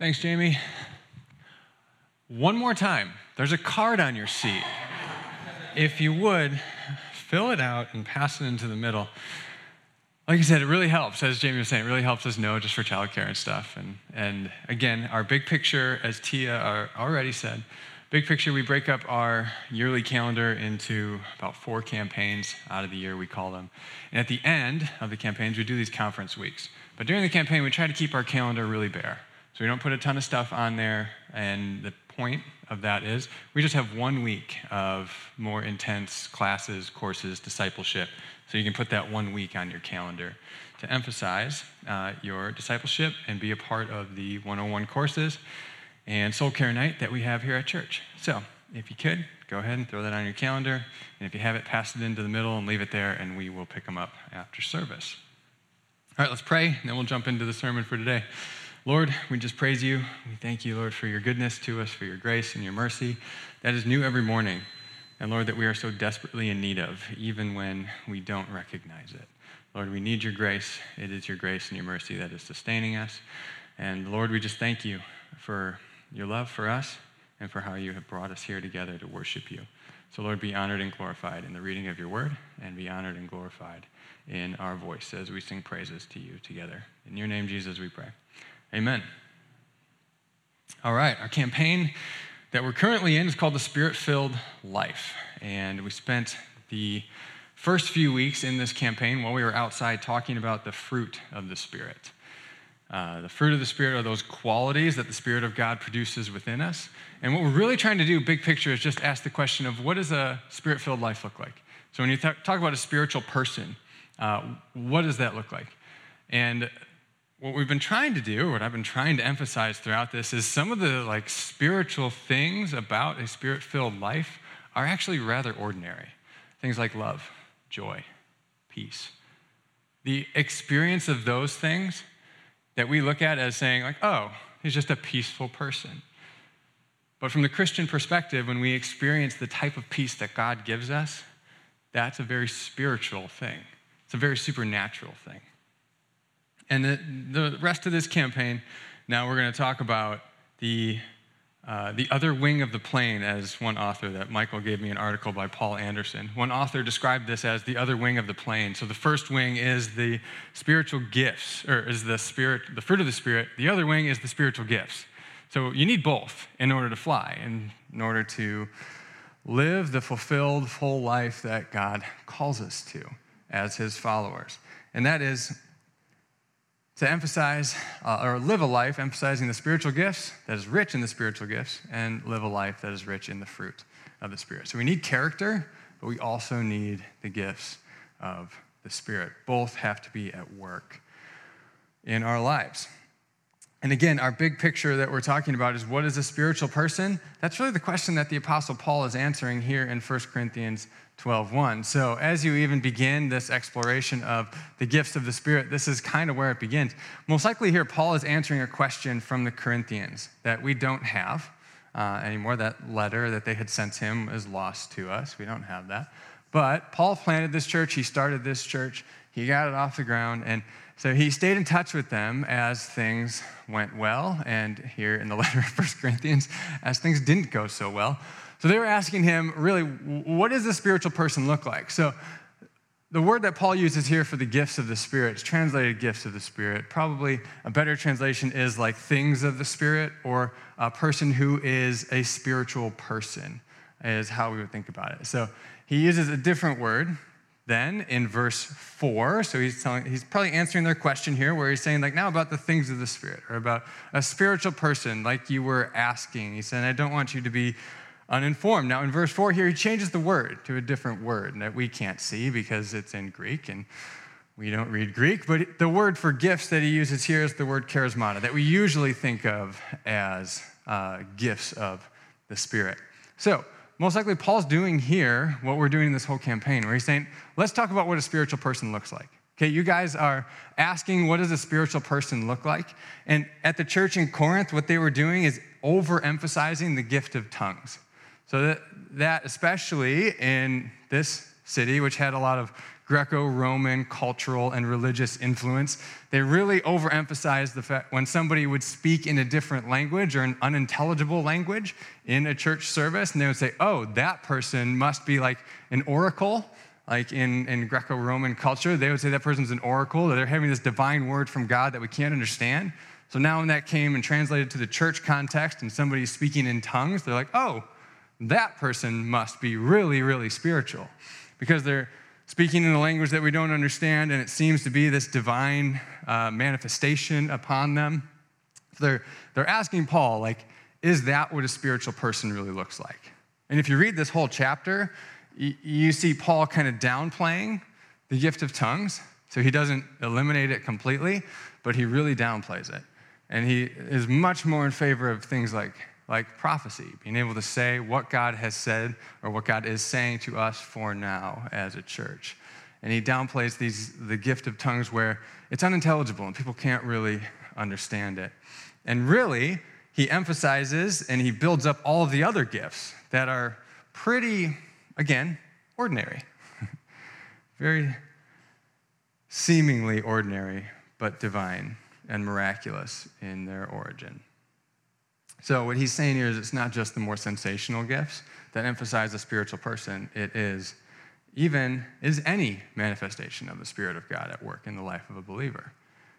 Thanks, Jamie. One more time. There's a card on your seat. If you would, fill it out and pass it into the middle. Like I said, it really helps, as Jamie was saying, it really helps us know just for childcare and stuff. And, and again, our big picture, as Tia uh, already said, big picture, we break up our yearly calendar into about four campaigns out of the year, we call them. And at the end of the campaigns, we do these conference weeks. But during the campaign, we try to keep our calendar really bare. So we don't put a ton of stuff on there. And the point of that is we just have one week of more intense classes, courses, discipleship. So you can put that one week on your calendar to emphasize uh, your discipleship and be a part of the 101 courses and soul care night that we have here at church. So if you could, go ahead and throw that on your calendar. And if you have it, pass it into the middle and leave it there, and we will pick them up after service. All right, let's pray, and then we'll jump into the sermon for today. Lord, we just praise you. We thank you, Lord, for your goodness to us, for your grace and your mercy that is new every morning. And Lord, that we are so desperately in need of, even when we don't recognize it. Lord, we need your grace. It is your grace and your mercy that is sustaining us. And Lord, we just thank you for your love for us and for how you have brought us here together to worship you. So, Lord, be honored and glorified in the reading of your word, and be honored and glorified in our voice as we sing praises to you together. In your name, Jesus, we pray. Amen. All right, our campaign that we're currently in is called the Spirit Filled Life. And we spent the first few weeks in this campaign while we were outside talking about the fruit of the Spirit. Uh, the fruit of the Spirit are those qualities that the Spirit of God produces within us. And what we're really trying to do, big picture, is just ask the question of what does a spirit filled life look like? So when you th- talk about a spiritual person, uh, what does that look like? And what we've been trying to do, what I've been trying to emphasize throughout this, is some of the like spiritual things about a spirit-filled life are actually rather ordinary. Things like love, joy, peace. The experience of those things that we look at as saying, like, oh, he's just a peaceful person. But from the Christian perspective, when we experience the type of peace that God gives us, that's a very spiritual thing. It's a very supernatural thing. And the, the rest of this campaign, now we're going to talk about the, uh, the other wing of the plane, as one author that Michael gave me an article by Paul Anderson. One author described this as the other wing of the plane. So the first wing is the spiritual gifts, or is the spirit, the fruit of the spirit. The other wing is the spiritual gifts. So you need both in order to fly, and in order to live the fulfilled, full life that God calls us to as his followers. And that is to emphasize uh, or live a life emphasizing the spiritual gifts that is rich in the spiritual gifts and live a life that is rich in the fruit of the Spirit. So we need character, but we also need the gifts of the Spirit. Both have to be at work in our lives. And again, our big picture that we're talking about is what is a spiritual person? That's really the question that the Apostle Paul is answering here in 1 Corinthians 12:1. So as you even begin this exploration of the gifts of the Spirit, this is kind of where it begins. Most likely here, Paul is answering a question from the Corinthians that we don't have uh, anymore. That letter that they had sent him is lost to us. We don't have that. But Paul planted this church. He started this church. He got it off the ground. And so he stayed in touch with them as things went well. And here in the letter of 1 Corinthians, as things didn't go so well. So they were asking him, really, what does a spiritual person look like? So the word that Paul uses here for the gifts of the Spirit is translated gifts of the Spirit. Probably a better translation is like things of the Spirit or a person who is a spiritual person, is how we would think about it. So he uses a different word then in verse 4 so he's telling he's probably answering their question here where he's saying like now about the things of the spirit or about a spiritual person like you were asking he said i don't want you to be uninformed. Now, in verse 4 here, he changes the word to a different word that we can't see because it's in Greek and we don't read Greek. But the word for gifts that he uses here is the word charismata, that we usually think of as uh, gifts of the Spirit. So, most likely, Paul's doing here what we're doing in this whole campaign, where he's saying, let's talk about what a spiritual person looks like. Okay, you guys are asking, what does a spiritual person look like? And at the church in Corinth, what they were doing is overemphasizing the gift of tongues. So that, that especially in this city, which had a lot of Greco Roman cultural and religious influence, they really overemphasized the fact when somebody would speak in a different language or an unintelligible language in a church service, and they would say, oh, that person must be like an oracle. Like in, in Greco Roman culture, they would say that person's an oracle, that they're having this divine word from God that we can't understand. So now, when that came and translated to the church context and somebody's speaking in tongues, they're like, oh, that person must be really, really spiritual because they're speaking in a language that we don't understand, and it seems to be this divine uh, manifestation upon them. So they're, they're asking Paul, like, is that what a spiritual person really looks like? And if you read this whole chapter, you, you see Paul kind of downplaying the gift of tongues. So he doesn't eliminate it completely, but he really downplays it. And he is much more in favor of things like like prophecy, being able to say what God has said or what God is saying to us for now as a church. And he downplays these, the gift of tongues where it's unintelligible and people can't really understand it. And really, he emphasizes and he builds up all of the other gifts that are pretty, again, ordinary. Very seemingly ordinary, but divine and miraculous in their origin. So, what he's saying here is it's not just the more sensational gifts that emphasize the spiritual person, it is even is any manifestation of the Spirit of God at work in the life of a believer,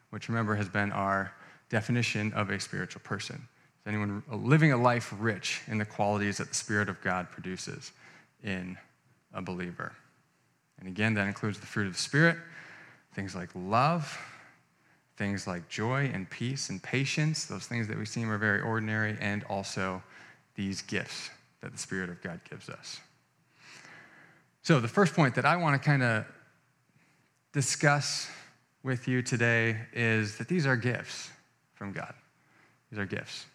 which remember has been our definition of a spiritual person. Is anyone living a life rich in the qualities that the Spirit of God produces in a believer? And again, that includes the fruit of the Spirit, things like love, things like joy and peace and patience, those things that we seem are very ordinary, and also these gifts that the Spirit of God gives us. So, the first point that I want to kind of discuss with you today is that these are gifts from God. These are gifts.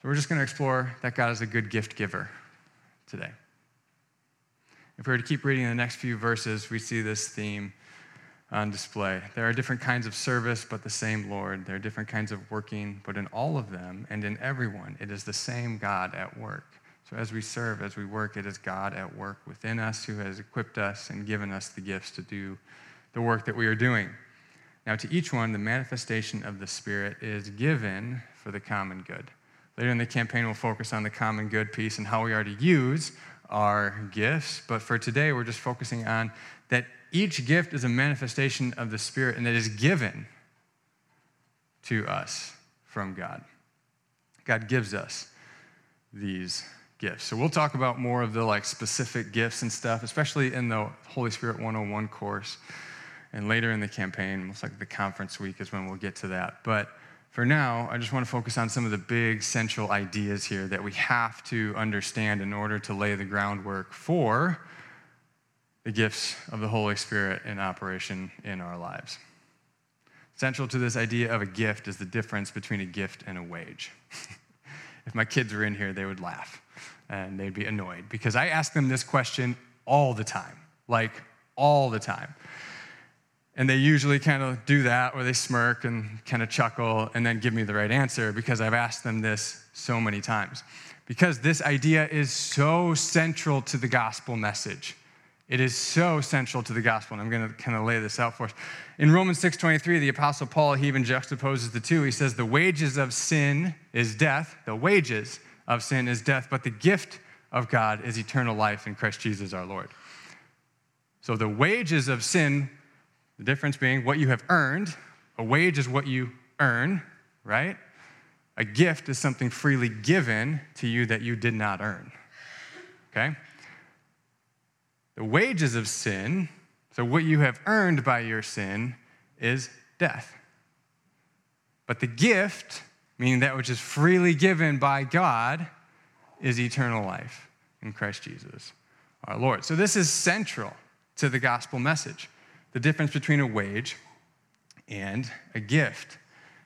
So, we're just going to explore that God is a good gift giver today. If we were to keep reading the next few verses, we see this theme on display. There are different kinds of service, but the same Lord. There are different kinds of working, but in all of them and in everyone, it is the same God at work. So as we serve, as we work, it is God at work within us who has equipped us and given us the gifts to do the work that we are doing. Now, to each one, the manifestation of the Spirit is given for the common good. Later in the campaign, we'll focus on the common good piece and how we are to use our gifts. But for today, we're just focusing on that each gift is a manifestation of the Spirit and that is given to us from God. God gives us these gifts. So we'll talk about more of the like specific gifts and stuff, especially in the Holy Spirit 101 course. And later in the campaign, most like the conference week is when we'll get to that. But for now, I just want to focus on some of the big central ideas here that we have to understand in order to lay the groundwork for the gifts of the Holy Spirit in operation in our lives. Central to this idea of a gift is the difference between a gift and a wage. if my kids were in here, they would laugh and they'd be annoyed because I ask them this question all the time, like all the time. And they usually kind of do that where they smirk and kind of chuckle and then give me the right answer because I've asked them this so many times. Because this idea is so central to the gospel message. It is so central to the gospel, and I'm going to kind of lay this out for us. In Romans 6:23, the apostle Paul he even juxtaposes the two. He says, "The wages of sin is death. The wages of sin is death, but the gift of God is eternal life in Christ Jesus our Lord." So the wages of sin, the difference being what you have earned, a wage is what you earn, right? A gift is something freely given to you that you did not earn. Okay? The wages of sin, so what you have earned by your sin, is death. But the gift, meaning that which is freely given by God, is eternal life in Christ Jesus, our Lord. So this is central to the gospel message the difference between a wage and a gift.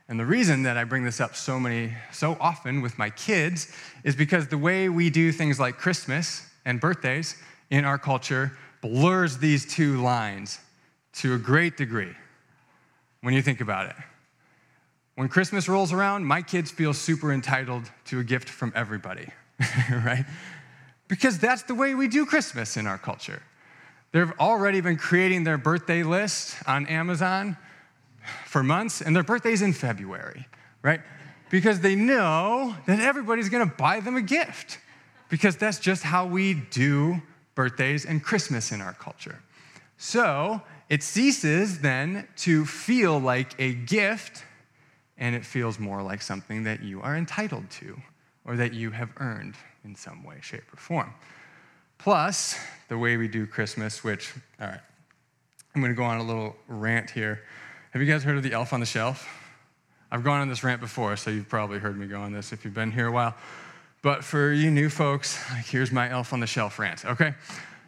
And the reason that I bring this up so many so often with my kids is because the way we do things like Christmas and birthdays in our culture blurs these two lines to a great degree when you think about it. When Christmas rolls around, my kids feel super entitled to a gift from everybody, right? because that's the way we do Christmas in our culture. They've already been creating their birthday list on Amazon for months, and their birthday's in February, right? Because they know that everybody's gonna buy them a gift, because that's just how we do birthdays and Christmas in our culture. So it ceases then to feel like a gift, and it feels more like something that you are entitled to or that you have earned in some way, shape, or form. Plus, the way we do Christmas, which, all right, I'm going to go on a little rant here. Have you guys heard of the elf on the shelf? I've gone on this rant before, so you've probably heard me go on this if you've been here a while. But for you new folks, like, here's my elf on the shelf rant, okay?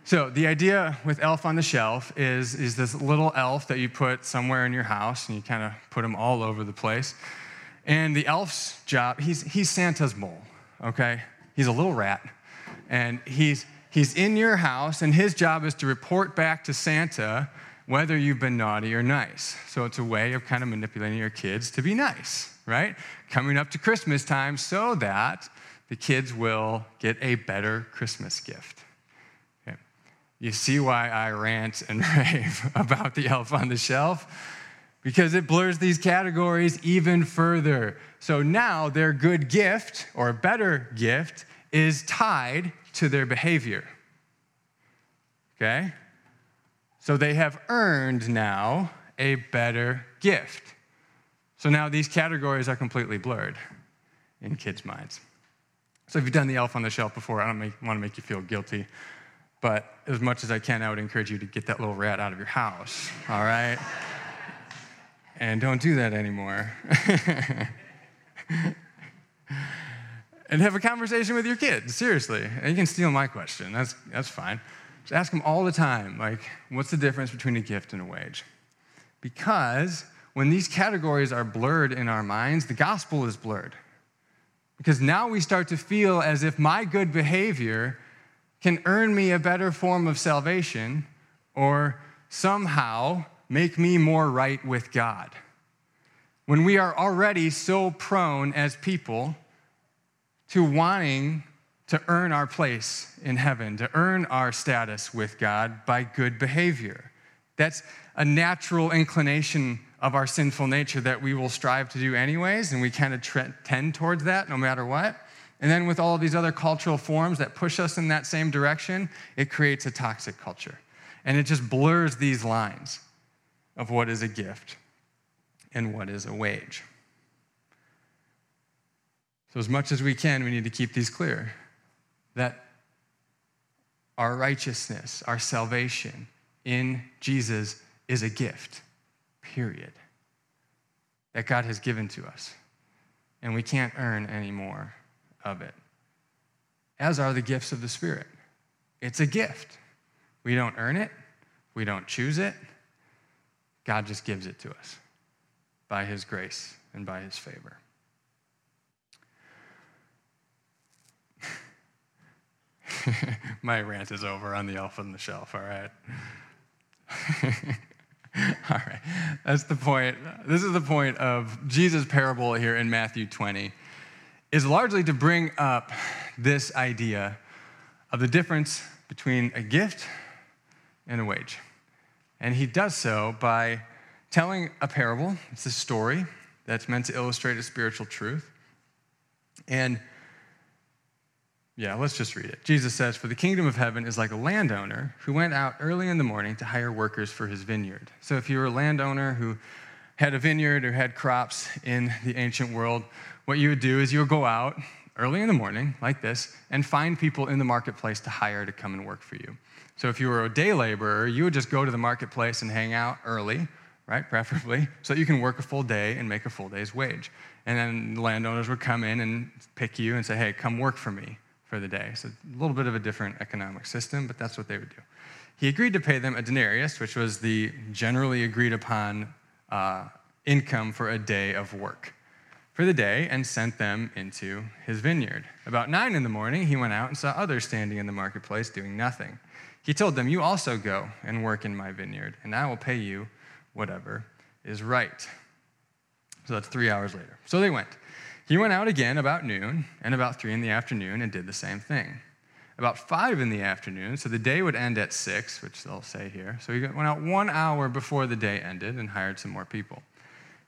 So the idea with elf on the shelf is, is this little elf that you put somewhere in your house, and you kind of put them all over the place. And the elf's job, he's, he's Santa's mole, okay? He's a little rat, and he's, he's in your house, and his job is to report back to Santa whether you've been naughty or nice. So it's a way of kind of manipulating your kids to be nice, right? Coming up to Christmas time so that the kids will get a better Christmas gift. You see why I rant and rave about the elf on the shelf? Because it blurs these categories even further. So now their good gift or better gift is tied to their behavior. Okay? So they have earned now a better gift. So now these categories are completely blurred in kids' minds. So if you've done the elf on the shelf before, I don't make, want to make you feel guilty. But as much as I can, I would encourage you to get that little rat out of your house, all right? and don't do that anymore. and have a conversation with your kids, seriously. And you can steal my question, that's, that's fine. Just ask them all the time, like, what's the difference between a gift and a wage? Because when these categories are blurred in our minds, the gospel is blurred. Because now we start to feel as if my good behavior can earn me a better form of salvation or somehow make me more right with God. When we are already so prone as people to wanting to earn our place in heaven, to earn our status with God by good behavior. That's a natural inclination of our sinful nature that we will strive to do anyways, and we kind of tend towards that no matter what. And then with all these other cultural forms that push us in that same direction, it creates a toxic culture. And it just blurs these lines of what is a gift and what is a wage. So, as much as we can, we need to keep these clear that our righteousness, our salvation in Jesus is a gift, period, that God has given to us. And we can't earn any more of it, as are the gifts of the Spirit. It's a gift. We don't earn it, we don't choose it. God just gives it to us by His grace and by His favor. My rant is over on the elf on the shelf, all right? all right. That's the point. This is the point of Jesus' parable here in Matthew 20 is largely to bring up this idea of the difference between a gift and a wage. And he does so by telling a parable. It's a story that's meant to illustrate a spiritual truth. And yeah, let's just read it. Jesus says, For the kingdom of heaven is like a landowner who went out early in the morning to hire workers for his vineyard. So if you were a landowner who had a vineyard or had crops in the ancient world, what you would do is you would go out early in the morning, like this, and find people in the marketplace to hire to come and work for you. So if you were a day laborer, you would just go to the marketplace and hang out early, right, preferably, so that you can work a full day and make a full day's wage. And then the landowners would come in and pick you and say, hey, come work for me for the day. So a little bit of a different economic system, but that's what they would do. He agreed to pay them a denarius, which was the generally agreed upon uh, income for a day of work for the day and sent them into his vineyard. About nine in the morning, he went out and saw others standing in the marketplace doing nothing. He told them, You also go and work in my vineyard, and I will pay you whatever is right. So that's three hours later. So they went. He went out again about noon and about three in the afternoon and did the same thing. about five in the afternoon, so the day would end at six, which they'll say here. So he went out one hour before the day ended and hired some more people.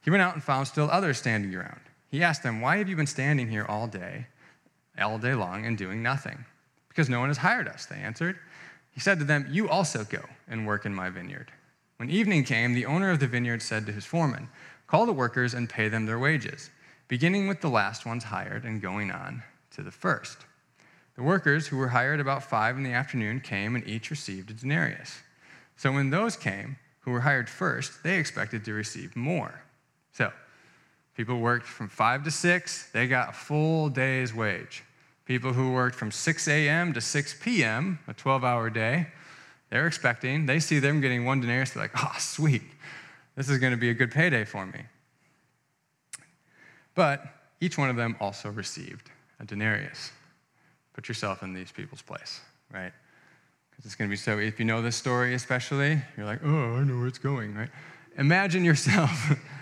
He went out and found still others standing around. He asked them, Why have you been standing here all day, all day long, and doing nothing? Because no one has hired us, they answered. He said to them, You also go and work in my vineyard. When evening came, the owner of the vineyard said to his foreman, Call the workers and pay them their wages, beginning with the last ones hired and going on to the first. The workers who were hired about five in the afternoon came and each received a denarius. So when those came, who were hired first, they expected to receive more. So people worked from five to six, they got a full day's wage. People who worked from 6 a.m. to 6 p.m., a 12 hour day, they're expecting, they see them getting one denarius, they're like, oh, sweet, this is going to be a good payday for me. But each one of them also received a denarius. Put yourself in these people's place, right? Because it's going to be so, if you know this story especially, you're like, oh, I know where it's going, right? Imagine yourself,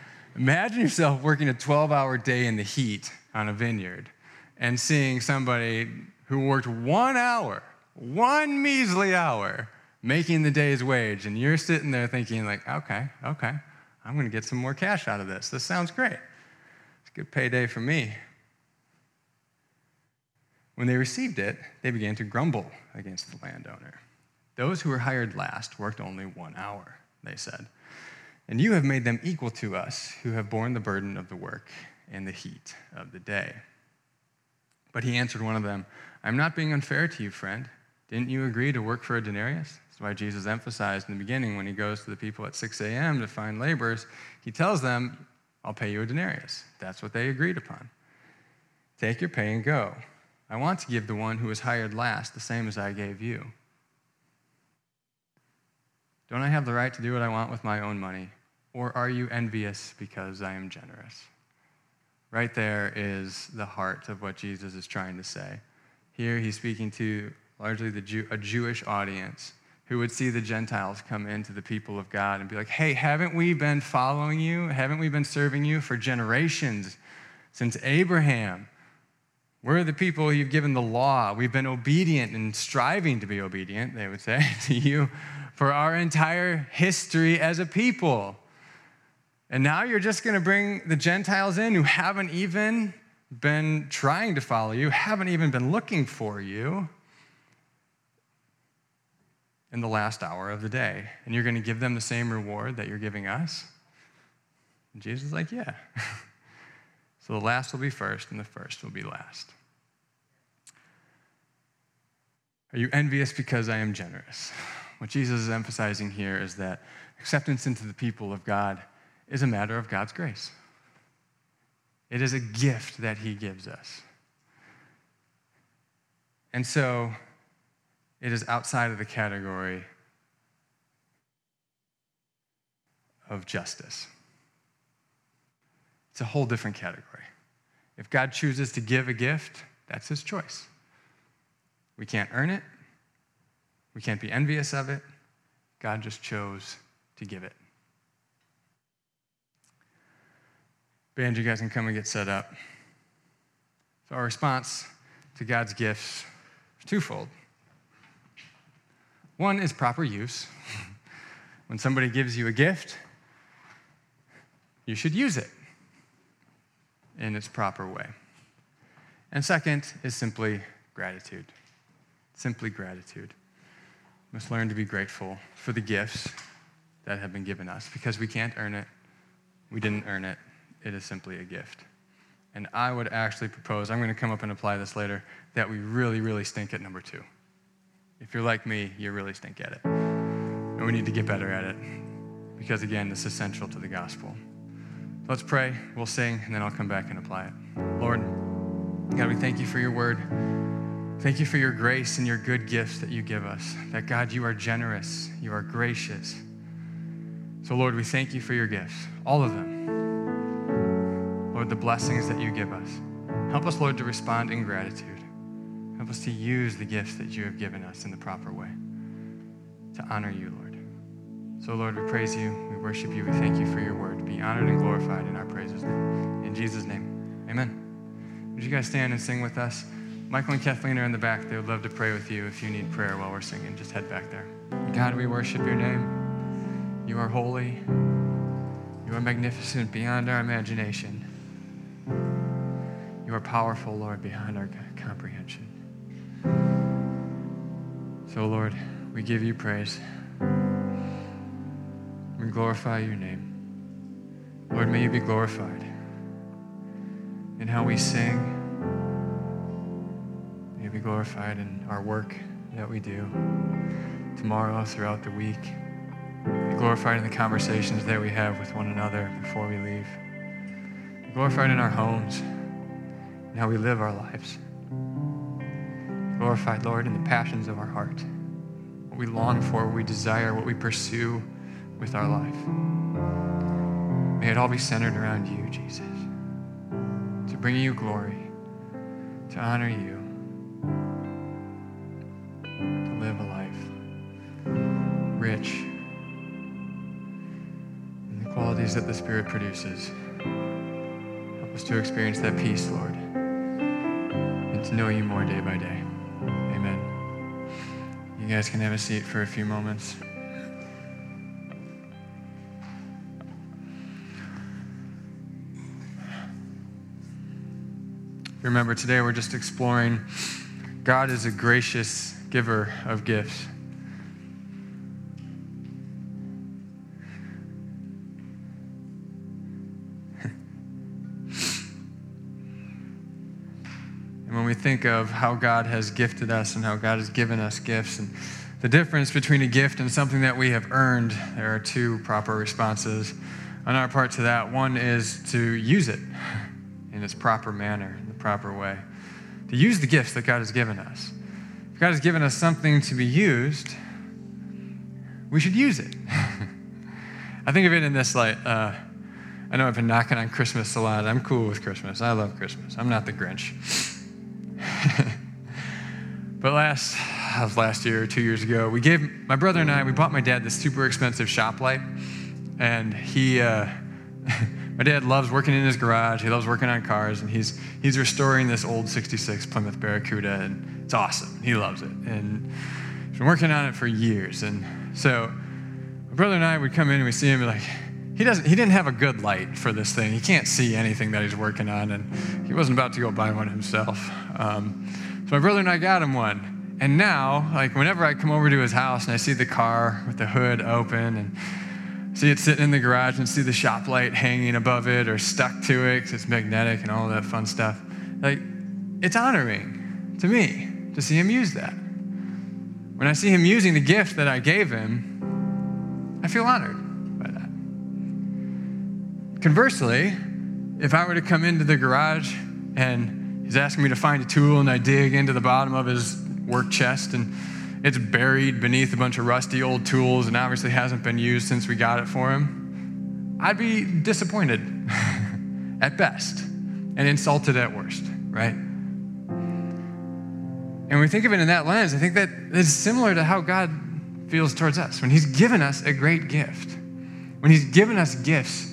imagine yourself working a 12 hour day in the heat on a vineyard and seeing somebody who worked one hour, one measly hour, making the day's wage, and you're sitting there thinking, like, okay, okay, I'm going to get some more cash out of this. This sounds great. Good payday for me. When they received it, they began to grumble against the landowner. Those who were hired last worked only one hour, they said. And you have made them equal to us who have borne the burden of the work in the heat of the day. But he answered one of them, I'm not being unfair to you, friend. Didn't you agree to work for a denarius? That's why Jesus emphasized in the beginning when he goes to the people at 6 a.m. to find laborers, he tells them, I'll pay you a denarius. That's what they agreed upon. Take your pay and go. I want to give the one who was hired last the same as I gave you. Don't I have the right to do what I want with my own money? Or are you envious because I am generous? Right there is the heart of what Jesus is trying to say. Here he's speaking to largely the Jew, a Jewish audience who would see the Gentiles come into the people of God and be like, hey, haven't we been following you? Haven't we been serving you for generations since Abraham? We're the people you've given the law. We've been obedient and striving to be obedient, they would say, to you for our entire history as a people. And now you're just going to bring the Gentiles in who haven't even been trying to follow you, haven't even been looking for you in the last hour of the day. And you're going to give them the same reward that you're giving us? And Jesus is like, yeah. So the last will be first, and the first will be last. Are you envious because I am generous? What Jesus is emphasizing here is that acceptance into the people of God is a matter of God's grace. It is a gift that He gives us. And so it is outside of the category of justice. It's a whole different category. If God chooses to give a gift, that's his choice. We can't earn it, we can't be envious of it. God just chose to give it. Band, you guys can come and get set up. So, our response to God's gifts is twofold. One is proper use. when somebody gives you a gift, you should use it in its proper way. And second is simply gratitude. Simply gratitude. We must learn to be grateful for the gifts that have been given us because we can't earn it. We didn't earn it. It is simply a gift. And I would actually propose, I'm going to come up and apply this later, that we really, really stink at number two. If you're like me, you really stink at it. And we need to get better at it because, again, this is central to the gospel. Let's pray, we'll sing, and then I'll come back and apply it. Lord, God, we thank you for your word. Thank you for your grace and your good gifts that you give us. That, God, you are generous, you are gracious. So, Lord, we thank you for your gifts, all of them. Lord, the blessings that you give us. Help us, Lord, to respond in gratitude. Help us to use the gifts that you have given us in the proper way to honor you, Lord. So, Lord, we praise you, we worship you, we thank you for your word. Be honored and glorified in our praises. In Jesus' name, amen. Would you guys stand and sing with us? Michael and Kathleen are in the back. They would love to pray with you if you need prayer while we're singing. Just head back there. God, we worship your name. You are holy. You are magnificent beyond our imagination. You are powerful, Lord, beyond our comprehension. So, Lord, we give you praise. We glorify your name. Lord, may you be glorified in how we sing. May you be glorified in our work that we do tomorrow, throughout the week. Be glorified in the conversations that we have with one another before we leave. Be glorified in our homes and how we live our lives. Glorified, Lord, in the passions of our heart, what we long for, what we desire, what we pursue with our life. May it all be centered around you, Jesus, to bring you glory, to honor you, to live a life rich in the qualities that the Spirit produces. Help us to experience that peace, Lord, and to know you more day by day. You guys can have a seat for a few moments. Remember, today we're just exploring God is a gracious giver of gifts. We think of how God has gifted us and how God has given us gifts and the difference between a gift and something that we have earned, there are two proper responses on our part to that. One is to use it in its proper manner in the proper way. To use the gifts that God has given us. If God has given us something to be used, we should use it. I think of it in this light. Uh, I know I've been knocking on Christmas a lot. I'm cool with Christmas. I love Christmas. I'm not the Grinch. But last, last year, two years ago, we gave my brother and I, we bought my dad this super expensive shop light, and he. Uh, My dad loves working in his garage. He loves working on cars, and he's, he's restoring this old 66 Plymouth Barracuda, and it's awesome. He loves it. And he's been working on it for years. And so my brother and I would come in and we see him and like, he, doesn't, he didn't have a good light for this thing. He can't see anything that he's working on, and he wasn't about to go buy one himself. Um, so my brother and I got him one. And now, like, whenever I come over to his house and I see the car with the hood open and see it sitting in the garage and see the shop light hanging above it or stuck to it because it's magnetic and all that fun stuff. Like, it's honoring to me to see him use that. When I see him using the gift that I gave him, I feel honored. Conversely, if I were to come into the garage and he's asking me to find a tool and I dig into the bottom of his work chest and it's buried beneath a bunch of rusty old tools and obviously hasn't been used since we got it for him, I'd be disappointed at best and insulted at worst, right? And we think of it in that lens, I think that is similar to how God feels towards us. When He's given us a great gift, when He's given us gifts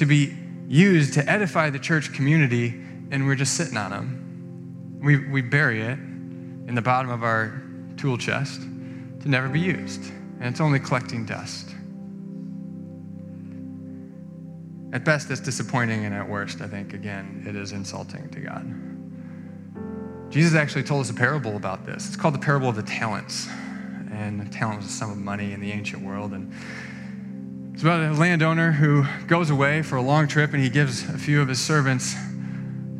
to be used to edify the church community, and we're just sitting on them, we, we bury it in the bottom of our tool chest to never be used, and it's only collecting dust. At best, it's disappointing, and at worst, I think, again, it is insulting to God. Jesus actually told us a parable about this. It's called the parable of the talents. And the talent was a sum of money in the ancient world. And it's about a landowner who goes away for a long trip and he gives a few of his servants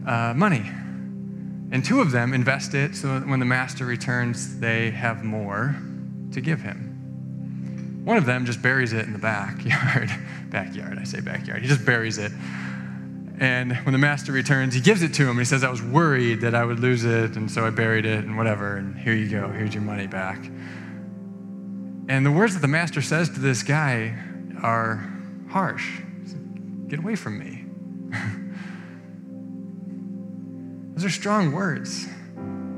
uh, money and two of them invest it so that when the master returns, they have more to give him. One of them just buries it in the backyard. backyard, I say backyard. He just buries it. And when the master returns, he gives it to him. He says, I was worried that I would lose it, and so I buried it, and whatever, and here you go, here's your money back. And the words that the master says to this guy are harsh Get away from me. Those are strong words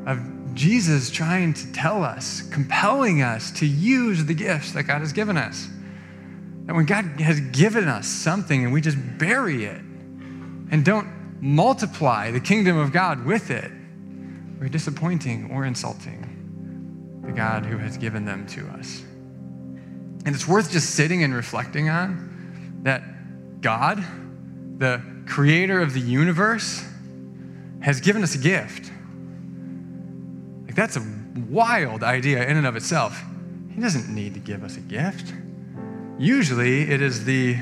of Jesus trying to tell us, compelling us to use the gifts that God has given us. That when God has given us something and we just bury it and don't multiply the kingdom of God with it, we're disappointing or insulting the God who has given them to us. And it's worth just sitting and reflecting on that God, the creator of the universe, has given us a gift. Like, that's a wild idea in and of itself. He doesn't need to give us a gift. Usually, it is the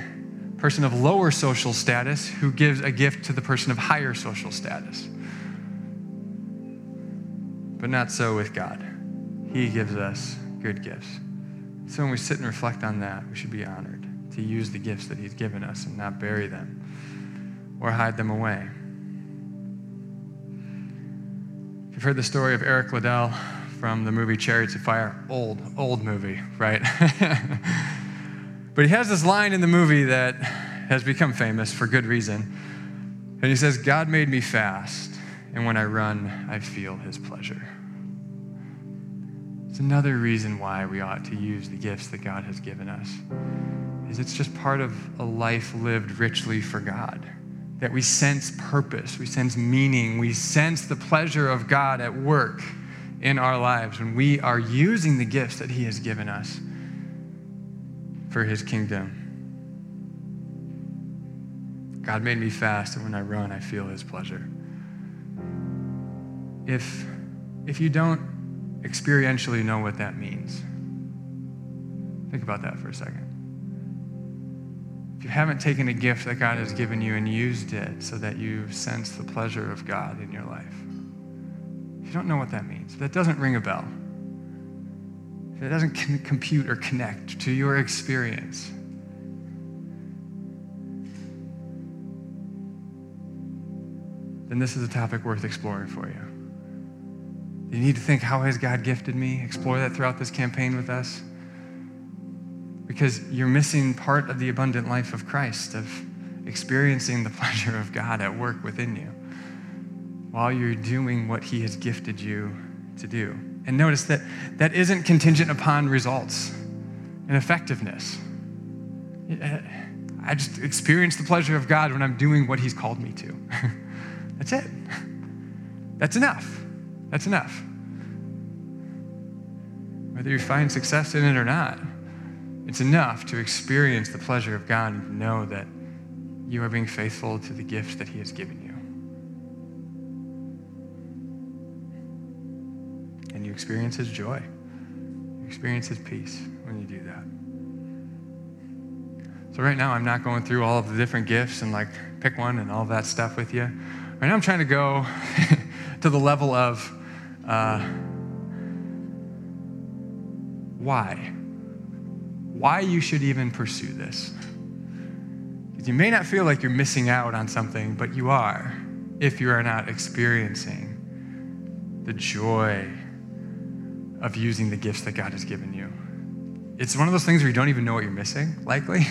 person of lower social status who gives a gift to the person of higher social status. But not so with God. He gives us good gifts. So when we sit and reflect on that, we should be honored to use the gifts that He's given us and not bury them or hide them away. If You've heard the story of Eric Liddell from the movie Chariots of Fire. Old, old movie, right? but he has this line in the movie that has become famous for good reason. And he says, God made me fast, and when I run, I feel his pleasure. It's another reason why we ought to use the gifts that God has given us. Is it's just part of a life lived richly for God. That we sense purpose, we sense meaning, we sense the pleasure of God at work in our lives when we are using the gifts that He has given us for His kingdom. God made me fast, and when I run, I feel His pleasure. If, if you don't experientially know what that means. Think about that for a second. If you haven't taken a gift that God has given you and used it so that you sense the pleasure of God in your life, if you don't know what that means, that doesn't ring a bell, if it doesn't compute or connect to your experience, then this is a topic worth exploring for you. You need to think, how has God gifted me? Explore that throughout this campaign with us. Because you're missing part of the abundant life of Christ, of experiencing the pleasure of God at work within you while you're doing what He has gifted you to do. And notice that that isn't contingent upon results and effectiveness. Uh, I just experience the pleasure of God when I'm doing what He's called me to. That's it. That's enough. That's enough. Whether you find success in it or not, it's enough to experience the pleasure of God and know that you are being faithful to the gift that He has given you. And you experience His joy, you experience His peace when you do that. So, right now, I'm not going through all of the different gifts and like pick one and all that stuff with you. Right now, I'm trying to go to the level of uh, why? Why you should even pursue this. You may not feel like you're missing out on something, but you are if you are not experiencing the joy of using the gifts that God has given you. It's one of those things where you don't even know what you're missing, likely.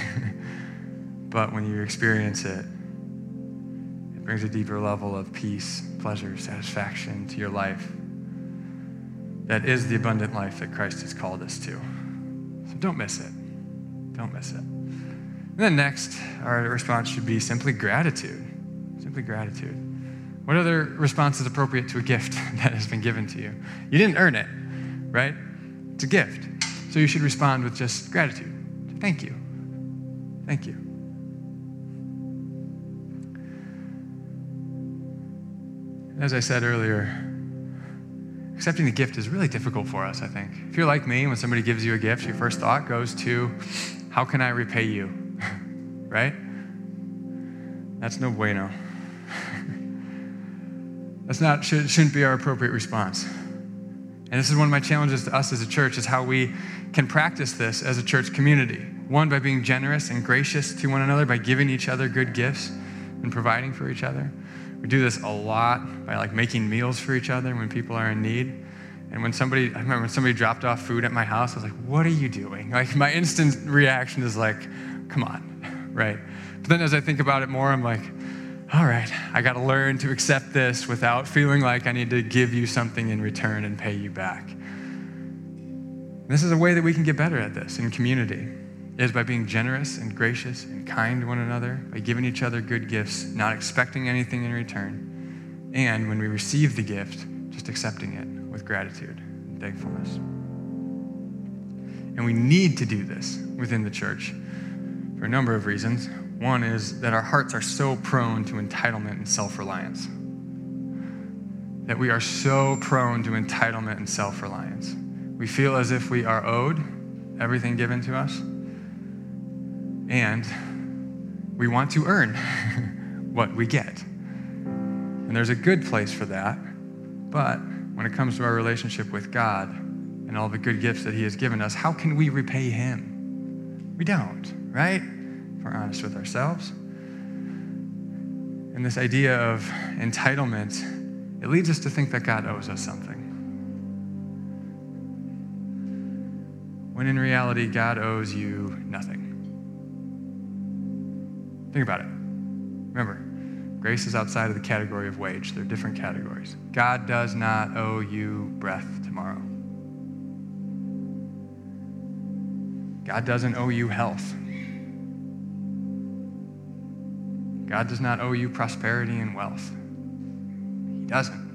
but when you experience it, it brings a deeper level of peace, pleasure, satisfaction to your life that is the abundant life that Christ has called us to. So don't miss it. Don't miss it. And then next, our response should be simply gratitude. Simply gratitude. What other response is appropriate to a gift that has been given to you? You didn't earn it, right? It's a gift. So you should respond with just gratitude. Thank you. Thank you. As I said earlier, accepting the gift is really difficult for us, I think. If you're like me, when somebody gives you a gift, your first thought goes to, how can I repay you? right? That's no bueno. That's not, should, shouldn't be our appropriate response. And this is one of my challenges to us as a church is how we can practice this as a church community. One, by being generous and gracious to one another, by giving each other good gifts and providing for each other. We do this a lot by like making meals for each other when people are in need. And when somebody, I remember when somebody dropped off food at my house, I was like, what are you doing? Like my instant reaction is like, come on, right? But then as I think about it more, I'm like, all right, I got to learn to accept this without feeling like I need to give you something in return and pay you back. This is a way that we can get better at this in community is by being generous and gracious and kind to one another, by giving each other good gifts, not expecting anything in return. And when we receive the gift, just accepting it with gratitude and thankfulness. And we need to do this within the church for a number of reasons. One is that our hearts are so prone to entitlement and self reliance. That we are so prone to entitlement and self reliance. We feel as if we are owed everything given to us, and we want to earn what we get. And there's a good place for that, but when it comes to our relationship with God and all the good gifts that He has given us, how can we repay Him? We don't, right? If we're honest with ourselves. And this idea of entitlement, it leads us to think that God owes us something. when in reality, God owes you nothing. Think about it. Remember, grace is outside of the category of wage, they're different categories. God does not owe you breath tomorrow. God doesn't owe you health. God does not owe you prosperity and wealth. He doesn't.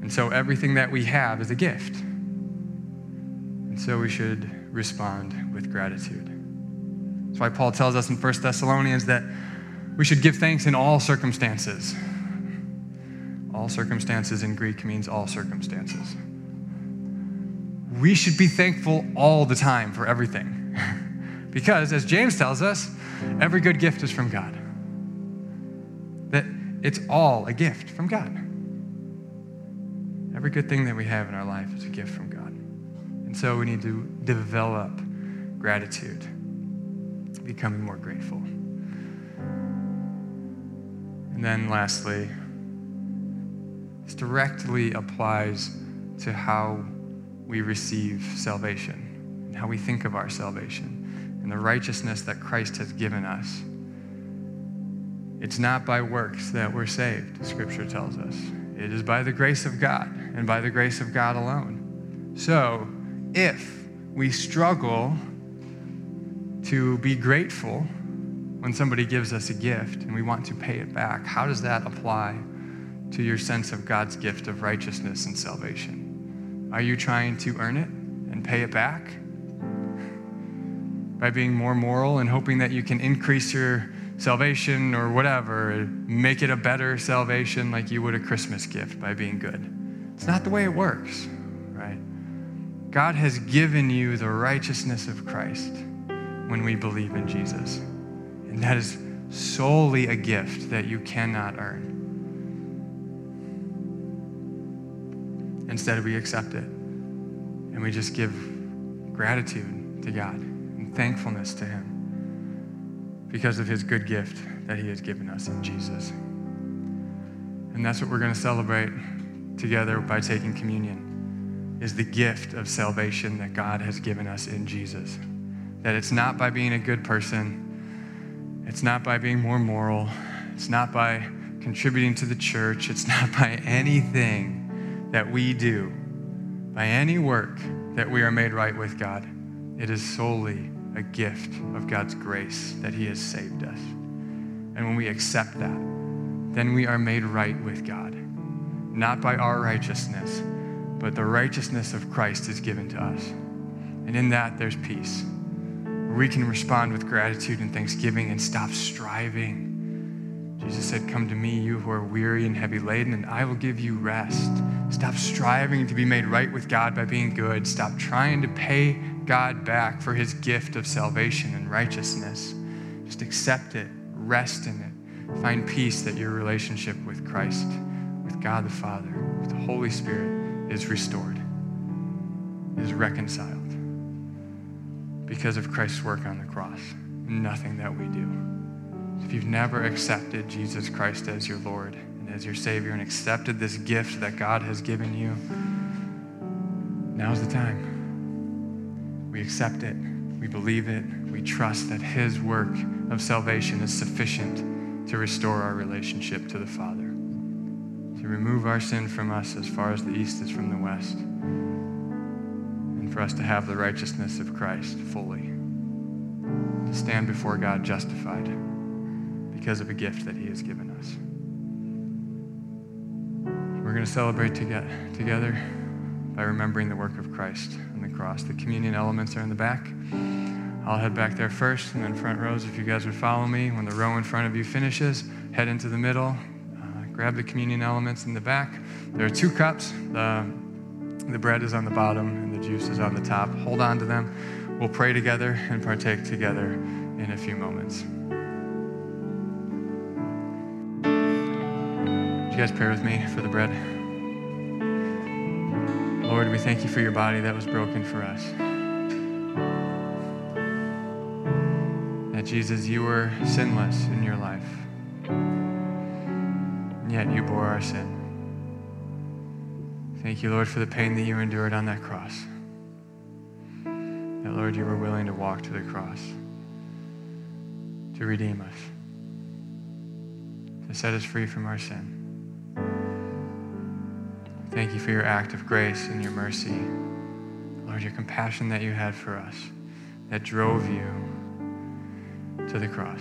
And so everything that we have is a gift. And so we should respond with gratitude. That's why Paul tells us in 1 Thessalonians that we should give thanks in all circumstances. All circumstances in Greek means all circumstances. We should be thankful all the time for everything. because, as James tells us, every good gift is from God. That it's all a gift from God. Every good thing that we have in our life is a gift from God. And so we need to develop gratitude, becoming more grateful. And then lastly, this directly applies to how we receive salvation and how we think of our salvation and the righteousness that Christ has given us. It's not by works that we're saved, Scripture tells us. It is by the grace of God and by the grace of God alone. So, if we struggle to be grateful when somebody gives us a gift and we want to pay it back, how does that apply to your sense of God's gift of righteousness and salvation? Are you trying to earn it and pay it back? By being more moral and hoping that you can increase your salvation or whatever, make it a better salvation like you would a Christmas gift by being good. It's not the way it works? God has given you the righteousness of Christ when we believe in Jesus. And that is solely a gift that you cannot earn. Instead, we accept it and we just give gratitude to God and thankfulness to Him because of his good gift that he has given us in Jesus. And that's what we're going to celebrate together by taking communion is the gift of salvation that God has given us in Jesus. That it's not by being a good person, it's not by being more moral, it's not by contributing to the church, it's not by anything that we do, by any work that we are made right with God. It is solely a gift of God's grace that He has saved us. And when we accept that, then we are made right with God, not by our righteousness, but the righteousness of Christ is given to us. And in that, there's peace. We can respond with gratitude and thanksgiving and stop striving. Jesus said, Come to me, you who are weary and heavy laden, and I will give you rest. Stop striving to be made right with God by being good. Stop trying to pay God back for his gift of salvation and righteousness. Just accept it, rest in it, find peace that your relationship with Christ, with God the Father, with the Holy Spirit is restored, is reconciled because of Christ's work on the cross, nothing that we do. If you've never accepted Jesus Christ as your Lord and as your Savior and accepted this gift that God has given you, now's the time. We accept it, we believe it, we trust that His work of salvation is sufficient to restore our relationship to the Father, to remove our sin from us as far as the east is from the west, and for us to have the righteousness of Christ fully, to stand before God justified because of a gift that He has given us. We're going to celebrate together by remembering the work of Christ on the cross. The communion elements are in the back. I'll head back there first, and then front rows, if you guys would follow me. When the row in front of you finishes, head into the middle, grab the communion elements in the back. There are two cups. The, the bread is on the bottom, and the juice is on the top. Hold on to them. We'll pray together and partake together in a few moments. Would you guys pray with me for the bread? Lord, we thank you for your body that was broken for us. That Jesus, you were sinless in your life, and yet you bore our sin. Thank you, Lord, for the pain that you endured on that cross. That, Lord, you were willing to walk to the cross to redeem us, to set us free from our sin. Thank you for your act of grace and your mercy. Lord, your compassion that you had for us that drove you to the cross.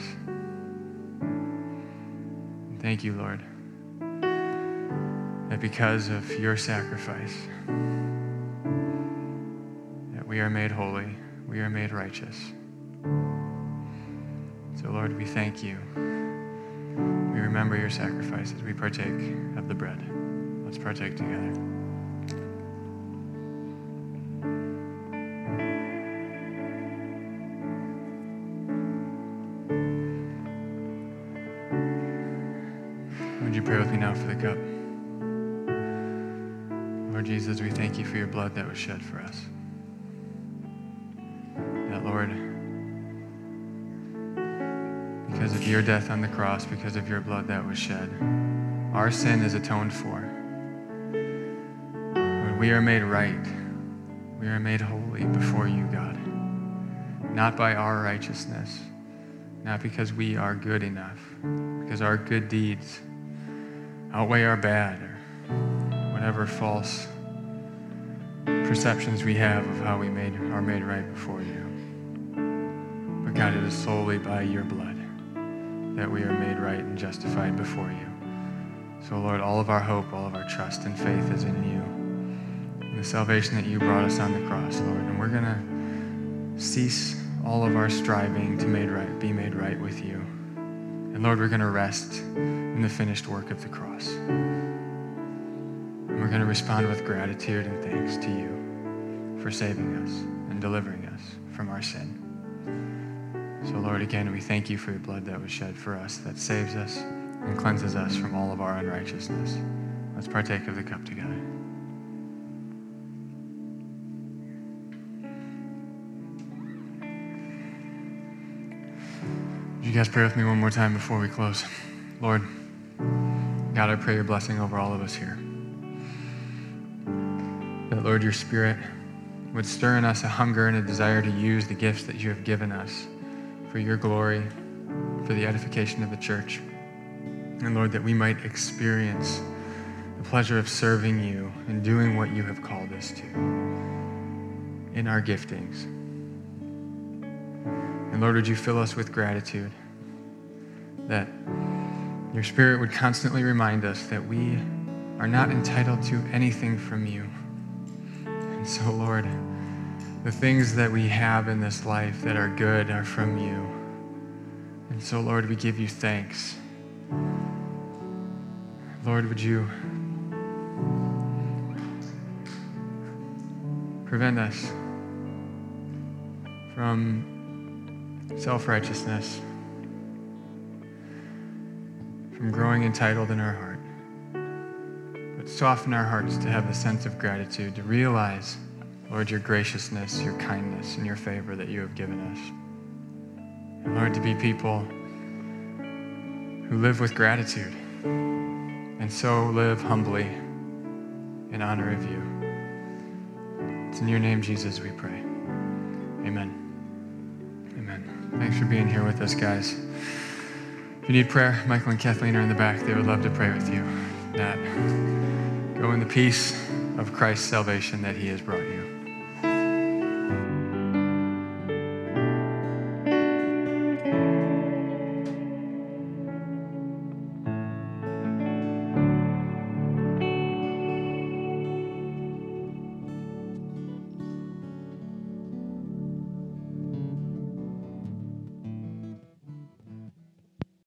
Thank you, Lord, that because of your sacrifice, that we are made holy, we are made righteous. So, Lord, we thank you. We remember your sacrifice as we partake of the bread. Let's partake together. We thank you for your blood that was shed for us. That, Lord, because of your death on the cross, because of your blood that was shed, our sin is atoned for. We are made right. We are made holy before you, God. Not by our righteousness, not because we are good enough, because our good deeds outweigh our bad or whatever false perceptions we have of how we made, are made right before you. But God, it is solely by your blood that we are made right and justified before you. So, Lord, all of our hope, all of our trust and faith is in you. And the salvation that you brought us on the cross, Lord. And we're going to cease all of our striving to made right, be made right with you. And Lord, we're going to rest in the finished work of the cross. We're going to respond with gratitude and thanks to you for saving us and delivering us from our sin. So, Lord, again, we thank you for your blood that was shed for us, that saves us and cleanses us from all of our unrighteousness. Let's partake of the cup together. Would you guys pray with me one more time before we close? Lord, God, I pray your blessing over all of us here. That, Lord, your spirit would stir in us a hunger and a desire to use the gifts that you have given us for your glory, for the edification of the church. And Lord, that we might experience the pleasure of serving you and doing what you have called us to in our giftings. And Lord, would you fill us with gratitude that your Spirit would constantly remind us that we are not entitled to anything from you. So, Lord, the things that we have in this life that are good are from you. And so, Lord, we give you thanks. Lord, would you prevent us from self righteousness, from growing entitled in our heart, but soften our hearts to have a sense of gratitude, to realize, Lord, your graciousness, your kindness, and your favor that you have given us. And Lord, to be people who live with gratitude and so live humbly in honor of you. It's in your name, Jesus, we pray. Amen. Amen. Thanks for being here with us, guys. If you need prayer, Michael and Kathleen are in the back. They would love to pray with you. That go in the peace of Christ's salvation that he has brought you.